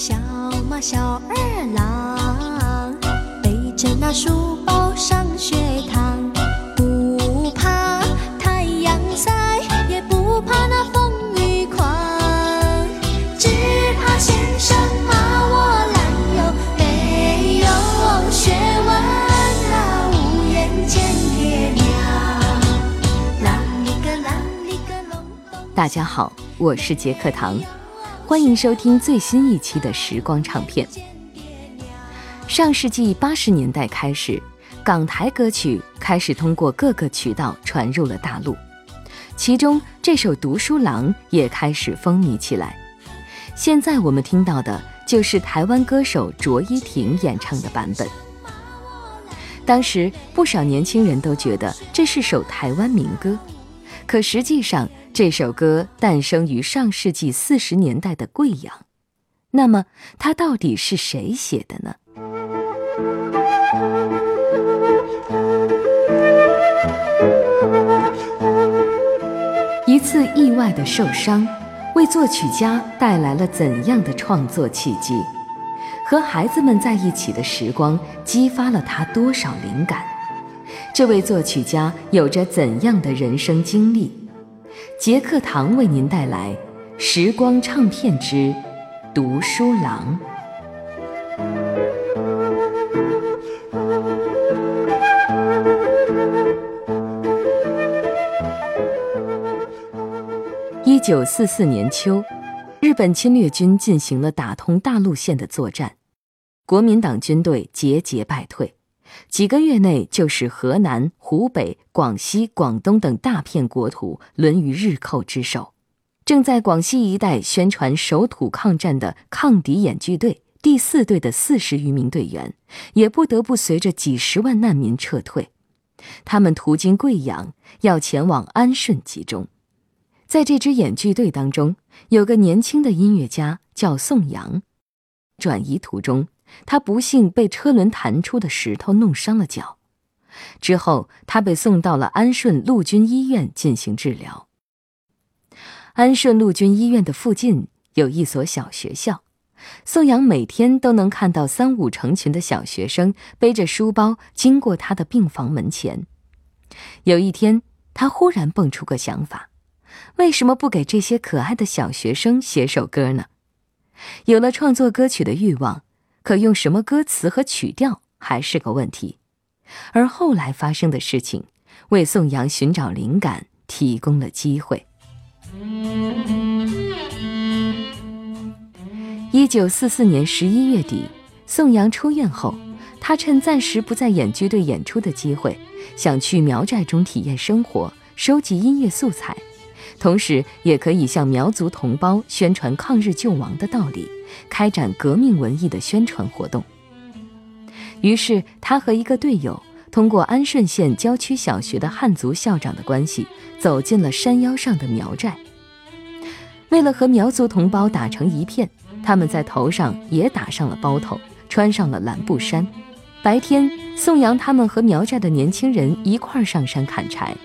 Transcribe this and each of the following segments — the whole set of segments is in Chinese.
小马小二郎背着那书包上学堂，不怕太阳晒，也不怕那风雨狂，只怕先生骂我懒哟，没有学问那，无颜见爹娘。啷里个啷里个隆咚。大家好，我是杰克唐，欢迎收听最新一期的时光唱片。上世纪八十年代开始，港台歌曲开始通过各个渠道传入了大陆，其中这首《读书郎》也开始风靡起来。现在我们听到的就是台湾歌手卓依婷演唱的版本。当时不少年轻人都觉得这是首台湾民歌，可实际上这首歌诞生于上世纪四十年代的贵阳。那么它到底是谁写的呢？一次意外的受伤，为作曲家带来了怎样的创作契机？和孩子们在一起的时光，激发了他多少灵感？这位作曲家有着怎样的人生经历？杰克堂为您带来《时光唱片之读书郎》。一九四四年秋，日本侵略军进行了打通大陆线的作战，国民党军队节节败退，几个月内就使河南、湖北、广西、广东等大片国土沦于日寇之手。正在广西一带宣传守土抗战的抗敌演剧队第四队的四十余名队员，也不得不随着几十万难民撤退。他们途经贵阳，要前往安顺集中。在这支演剧队当中，有个年轻的音乐家叫宋阳。转移途中，他不幸被车轮弹出的石头弄伤了脚，之后他被送到了安顺陆军医院进行治疗。安顺陆军医院的附近有一所小学校，宋阳每天都能看到三五成群的小学生背着书包经过他的病房门前。有一天，他忽然蹦出个想法。为什么不给这些可爱的小学生写首歌呢？有了创作歌曲的欲望，可用什么歌词和曲调还是个问题。而后来发生的事情，为宋阳寻找灵感提供了机会。一九四四年十一月底，宋阳出院后，他趁暂时不在演剧队演出的机会，想去苗寨中体验生活，收集音乐素材。同时，也可以向苗族同胞宣传抗日救亡的道理，开展革命文艺的宣传活动。于是，他和一个队友通过安顺县郊区小学的汉族校长的关系，走进了山腰上的苗寨。为了和苗族同胞打成一片，他们在头上也打上了包头，穿上了蓝布衫。白天，宋阳他们和苗寨的年轻人一块儿上山砍柴。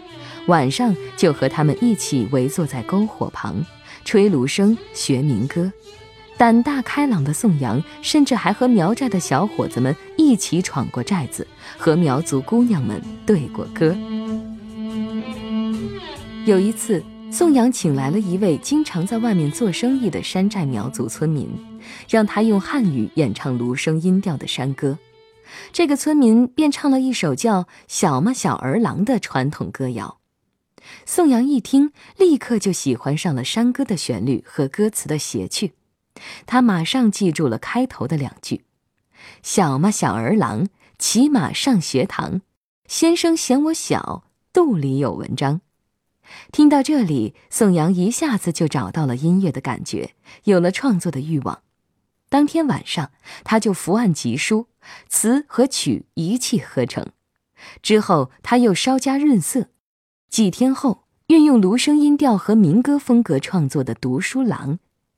晚上就和他们一起围坐在篝火旁，吹芦笙、学民歌。胆大开朗的宋阳，甚至还和苗寨的小伙子们一起闯过寨子，和苗族姑娘们对过歌。有一次，宋阳请来了一位经常在外面做生意的山寨苗族村民，让他用汉语演唱芦笙音调的山歌。这个村民便唱了一首叫《小嘛小儿郎》的传统歌谣。宋阳一听，立刻就喜欢上了山歌的旋律和歌词的谐趣。他马上记住了开头的两句：“小嘛小儿郎，骑马上学堂。先生嫌我小，肚里有文章。”听到这里，宋阳一下子就找到了音乐的感觉，有了创作的欲望。当天晚上，他就伏案疾书，词和曲一气呵成。之后，他又稍加润色。几天后，运用芦笙音调和民歌风格创作的《读书郎》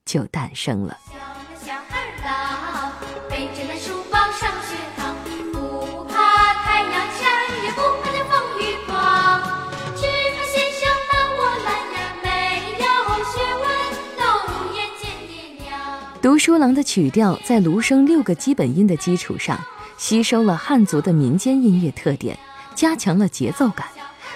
就诞生了。小小二郎背着那书包上学堂，不怕太阳晒，也不怕这风雨狂。只怕先生骂我懒呀，没有学问，都无颜见爹娘。读书郎的曲调在芦笙六个基本音的基础上，吸收了汉族的民间音乐特点，加强了节奏感，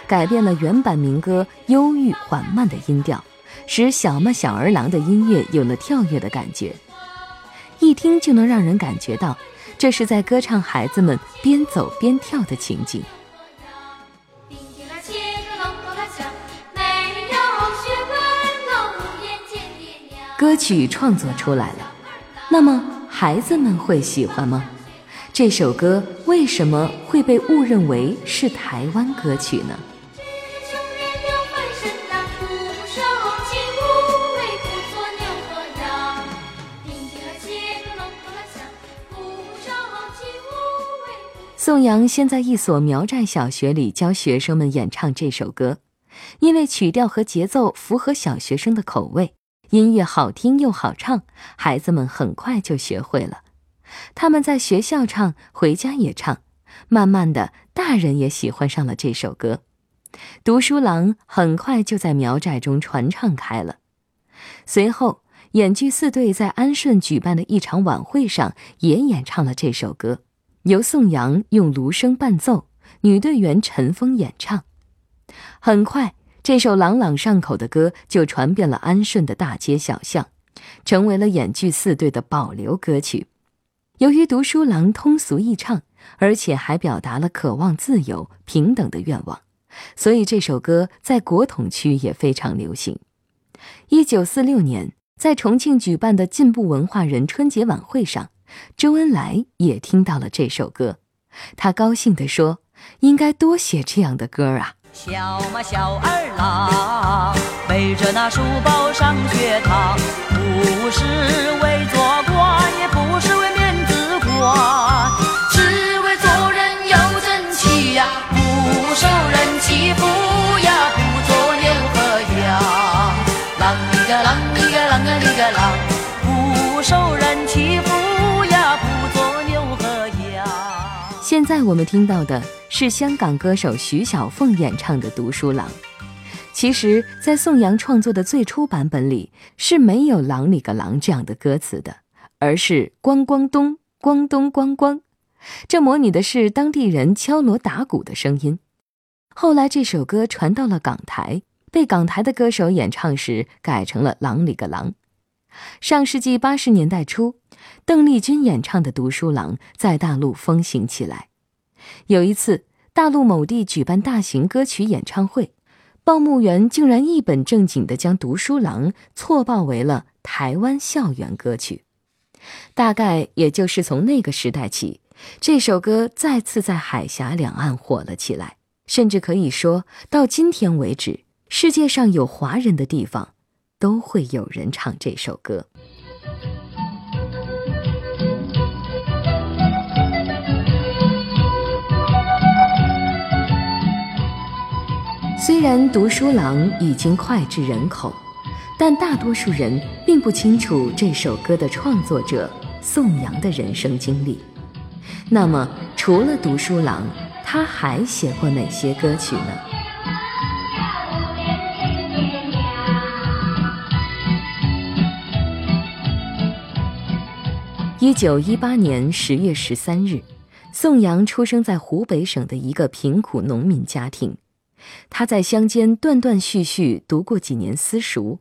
改变了原版民歌忧郁缓慢的音调，使小嘛小儿郎的音乐有了跳跃的感觉。一听就能让人感觉到，这是在歌唱孩子们边走边跳的情景。歌曲创作出来了，那么孩子们会喜欢吗？这首歌为什么会被误认为是台湾歌曲呢？杨先在一所苗寨小学里教学生们演唱这首歌，因为曲调和节奏符合小学生的口味。音乐好听又好唱，孩子们很快就学会了。他们在学校唱，回家也唱。慢慢的，大人也喜欢上了这首歌。读书郎很快就在苗寨中传唱开了。随后，演剧四队在安顺举办的一场晚会上也演唱了这首歌，由宋阳用芦笙伴奏，女队员陈峰演唱。很快。这首朗朗上口的歌就传遍了安顺的大街小巷，成为了演剧四队的保留歌曲。由于读书郎通俗易唱，而且还表达了渴望自由平等的愿望，所以这首歌在国统区也非常流行。一九四六年，在重庆举办的进步文化人春节晚会上，周恩来也听到了这首歌，他高兴地说：“应该多写这样的歌啊。”小嘛小二郎，背着那书包上学堂，不是为做官，也不是为在我们听到的。是香港歌手徐小凤演唱的《读书郎》。其实，在宋阳创作的最初版本里是没有“郎里个郎”这样的歌词的，而是“咣咣咚，咣咚咣咣”，这模拟的是当地人敲锣打鼓的声音。后来这首歌传到了港台，被港台的歌手演唱时改成了“郎里个郎”。上世纪八十年代初，邓丽君演唱的《读书郎》在大陆风行起来。有一次，大陆某地举办大型歌曲演唱会，报幕员竟然一本正经地将《读书郎》错报为了台湾校园歌曲。大概也就是从那个时代起，这首歌再次在海峡两岸火了起来，甚至可以说到今天为止，世界上有华人的地方，都会有人唱这首歌。虽然读书郎已经脍炙人口，但大多数人并不清楚这首歌的创作者宋阳的人生经历。那么，除了读书郎，他还写过哪些歌曲呢？一九一八年十月十三日，宋阳出生在湖北省的一个贫苦农民家庭。他在乡间断断续续读过几年私塾，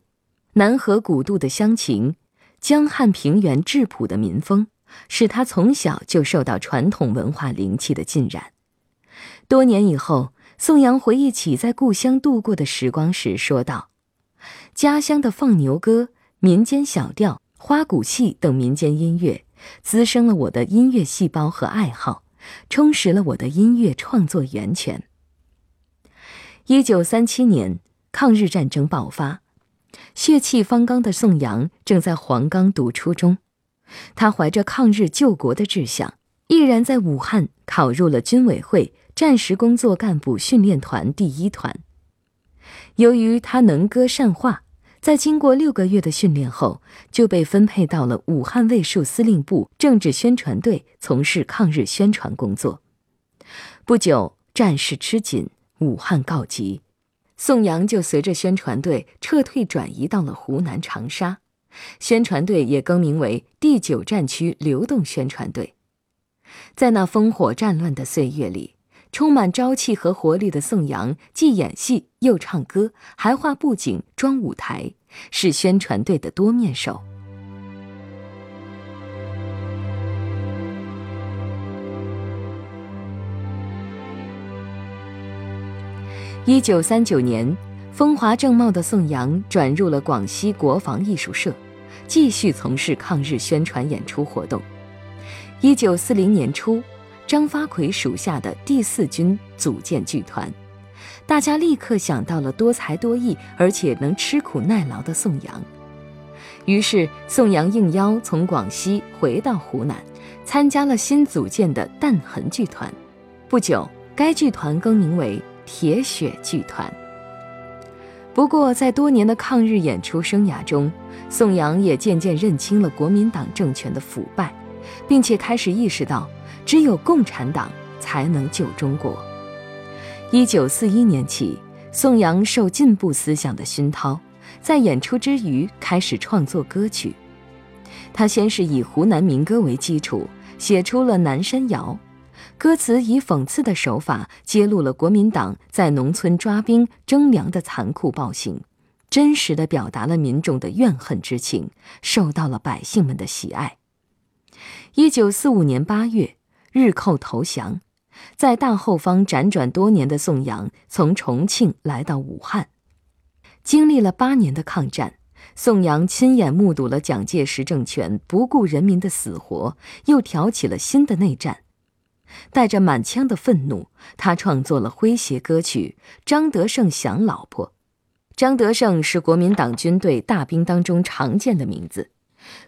南河古渡的乡情，江汉平原质朴的民风，使他从小就受到传统文化灵气的浸染。多年以后，宋阳回忆起在故乡度过的时光时，说道：“家乡的放牛歌、民间小调、花鼓戏等民间音乐，滋生了我的音乐细胞和爱好，充实了我的音乐创作源泉。”一九三七年，抗日战争爆发，血气方刚的宋阳正在黄冈读初中。他怀着抗日救国的志向，毅然在武汉考入了军委会战时工作干部训练团第一团。由于他能歌善画，在经过六个月的训练后，就被分配到了武汉卫戍司令部政治宣传队，从事抗日宣传工作。不久，战事吃紧。武汉告急，宋阳就随着宣传队撤退，转移到了湖南长沙。宣传队也更名为第九战区流动宣传队。在那烽火战乱的岁月里，充满朝气和活力的宋阳，既演戏又唱歌，还画布景、装舞台，是宣传队的多面手。一九三九年，风华正茂的宋阳转入了广西国防艺术社，继续从事抗日宣传演出活动。一九四零年初，张发奎属下的第四军组建剧团，大家立刻想到了多才多艺而且能吃苦耐劳的宋阳。于是，宋阳应邀从广西回到湖南，参加了新组建的弹痕剧团。不久，该剧团更名为。铁血剧团。不过，在多年的抗日演出生涯中，宋阳也渐渐认清了国民党政权的腐败，并且开始意识到，只有共产党才能救中国。一九四一年起，宋阳受进步思想的熏陶，在演出之余开始创作歌曲。他先是以湖南民歌为基础，写出了《南山谣》。歌词以讽刺的手法揭露了国民党在农村抓兵征粮的残酷暴行，真实的表达了民众的怨恨之情，受到了百姓们的喜爱。一九四五年八月，日寇投降，在大后方辗转多年的宋阳从重庆来到武汉，经历了八年的抗战，宋阳亲眼目睹了蒋介石政权不顾人民的死活，又挑起了新的内战。带着满腔的愤怒，他创作了诙谐歌曲《张德胜想老婆》。张德胜是国民党军队大兵当中常见的名字。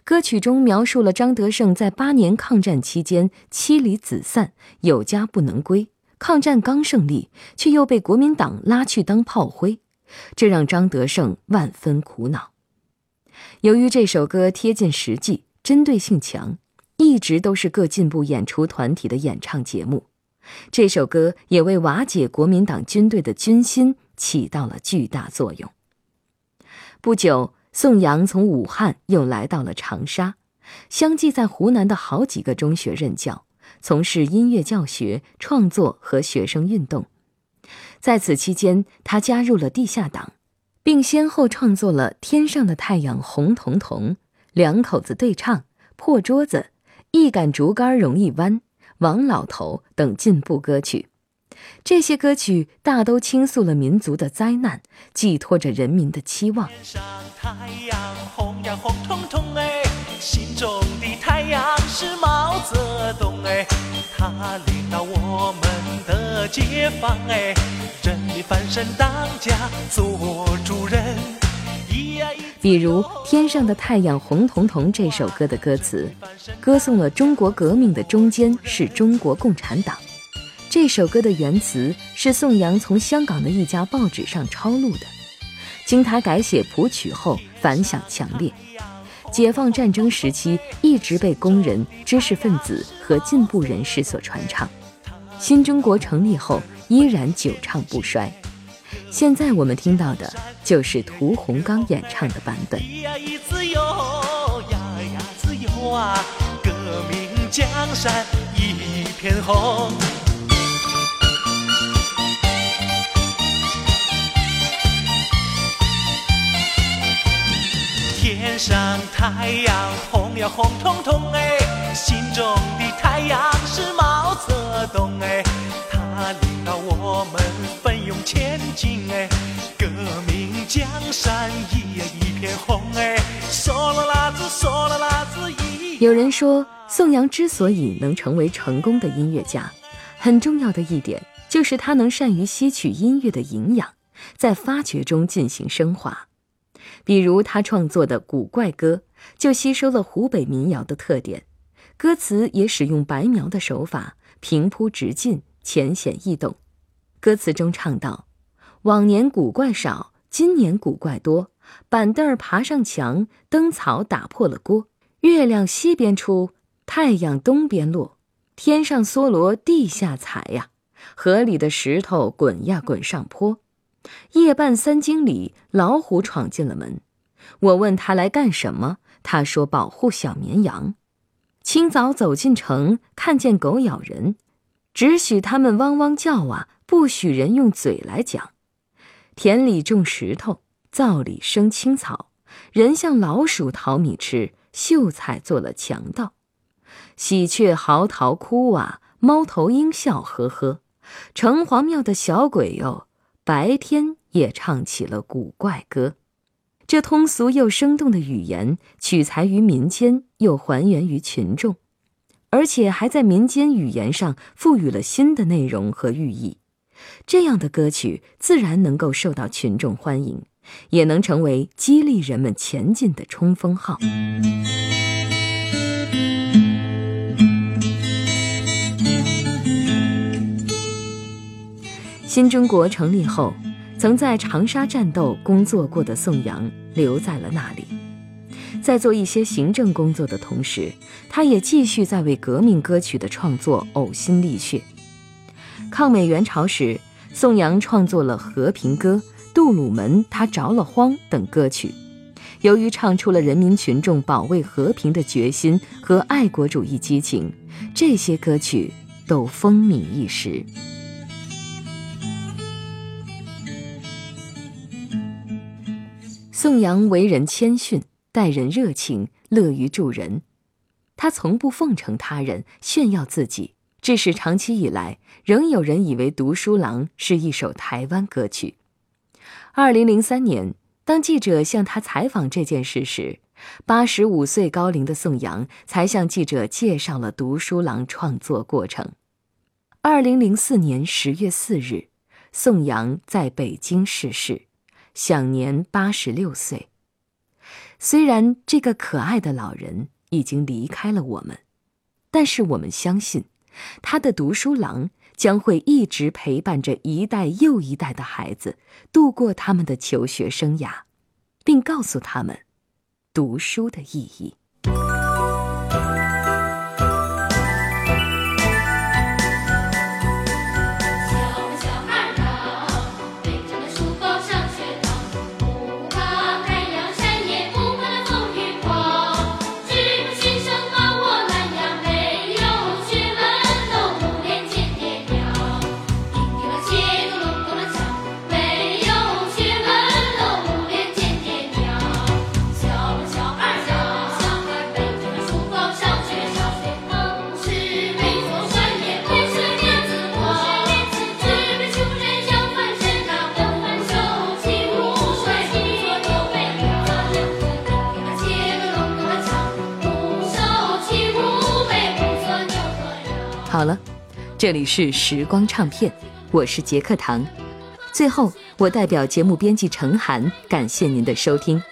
歌曲中描述了张德胜在八年抗战期间妻离子散、有家不能归，抗战刚胜利，却又被国民党拉去当炮灰，这让张德胜万分苦恼。由于这首歌贴近实际，针对性强。一直都是各进步演出团体的演唱节目，这首歌也为瓦解国民党军队的军心起到了巨大作用。不久，宋阳从武汉又来到了长沙，相继在湖南的好几个中学任教，从事音乐教学、创作和学生运动。在此期间，他加入了地下党，并先后创作了《天上的太阳红彤彤》《两口子对唱》《破桌子》。一杆竹竿容易弯，王老头等进步歌曲，这些歌曲大都倾诉了民族的灾难，寄托着人民的期望。天上太阳红呀红彤彤哎，心中的太阳是毛泽东哎，他领导我们的解放哎，人民翻身当家做主人。比如《天上的太阳红彤彤》这首歌的歌词，歌颂了中国革命的中间是中国共产党。这首歌的原词是宋阳从香港的一家报纸上抄录的，经他改写谱曲后反响强烈。解放战争时期一直被工人、知识分子和进步人士所传唱，新中国成立后依然久唱不衰。现在我们听到的就是屠洪刚演唱的版本。自由呀呀自由啊，革命江山一片红。天上太阳红呀红彤彤哎，心中的太阳是毛泽东哎，我们奋勇前进哎，革命江山一一片红哎，嗦啦啦子嗦啦啦子一。有人说，宋阳之所以能成为成功的音乐家，很重要的一点就是他能善于吸取音乐的营养，在发掘中进行升华。比如他创作的古怪歌，就吸收了湖北民谣的特点，歌词也使用白描的手法，平铺直进，浅显易懂。歌词中唱道：“往年古怪少，今年古怪多。板凳儿爬上墙，灯草打破了锅。月亮西边出，太阳东边落。天上梭罗，地下踩呀！河里的石头滚呀滚上坡。夜半三更里，老虎闯进了门。我问他来干什么，他说保护小绵羊。清早走进城，看见狗咬人，只许他们汪汪叫啊，不许人用嘴来讲。田里种石头，灶里生青草，人像老鼠淘米吃，秀才做了强盗。喜鹊嚎啕哭啊，猫头鹰笑呵呵。城隍庙的小鬼哟，白天也唱起了古怪歌。这通俗又生动的语言，取材于民间，又还原于群众，而且还在民间语言上赋予了新的内容和寓意。这样的歌曲自然能够受到群众欢迎，也能成为激励人们前进的冲锋号。新中国成立后。曾在长沙战斗工作过的宋阳留在了那里，在做一些行政工作的同时，他也继续在为革命歌曲的创作呕心沥血。抗美援朝时，宋阳创作了《和平歌》《杜鲁门》《他着了慌》等歌曲，由于唱出了人民群众保卫和平的决心和爱国主义激情，这些歌曲都风靡一时。宋阳为人谦逊，待人热情，乐于助人。他从不奉承他人，炫耀自己，致使长期以来仍有人以为《读书郎》是一首台湾歌曲。二零零三年，当记者向他采访这件事时，八十五岁高龄的宋阳才向记者介绍了《读书郎》创作过程。二零零四年十月四日，宋阳在北京逝世。享年八十六岁。虽然这个可爱的老人已经离开了我们，但是我们相信，他的读书郎将会一直陪伴着一代又一代的孩子度过他们的求学生涯，并告诉他们读书的意义。这里是时光唱片，我是杰克唐。最后，我代表节目编辑程涵，感谢您的收听。